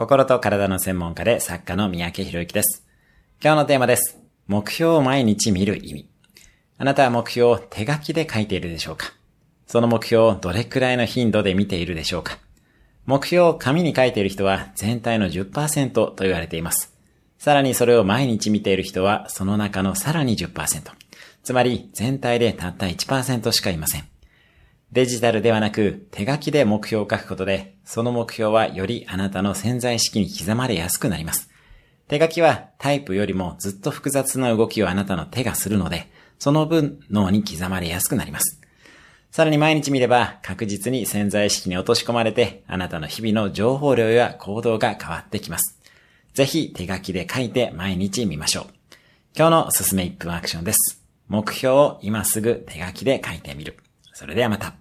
心と体の専門家で作家の三宅博之です。今日のテーマです。目標を毎日見る意味。あなたは目標を手書きで書いているでしょうか？その目標をどれくらいの頻度で見ているでしょうか？目標を紙に書いている人は全体の10%と言われています。さらにそれを毎日見ている人はその中のさらに10%。つまり全体でたった1%しかいません。デジタルではなく手書きで目標を書くことで、その目標はよりあなたの潜在意識に刻まれやすくなります。手書きはタイプよりもずっと複雑な動きをあなたの手がするので、その分脳に刻まれやすくなります。さらに毎日見れば確実に潜在意識に落とし込まれて、あなたの日々の情報量や行動が変わってきます。ぜひ手書きで書いて毎日見ましょう。今日のおすすめ1分アクションです。目標を今すぐ手書きで書いてみる。それではまた。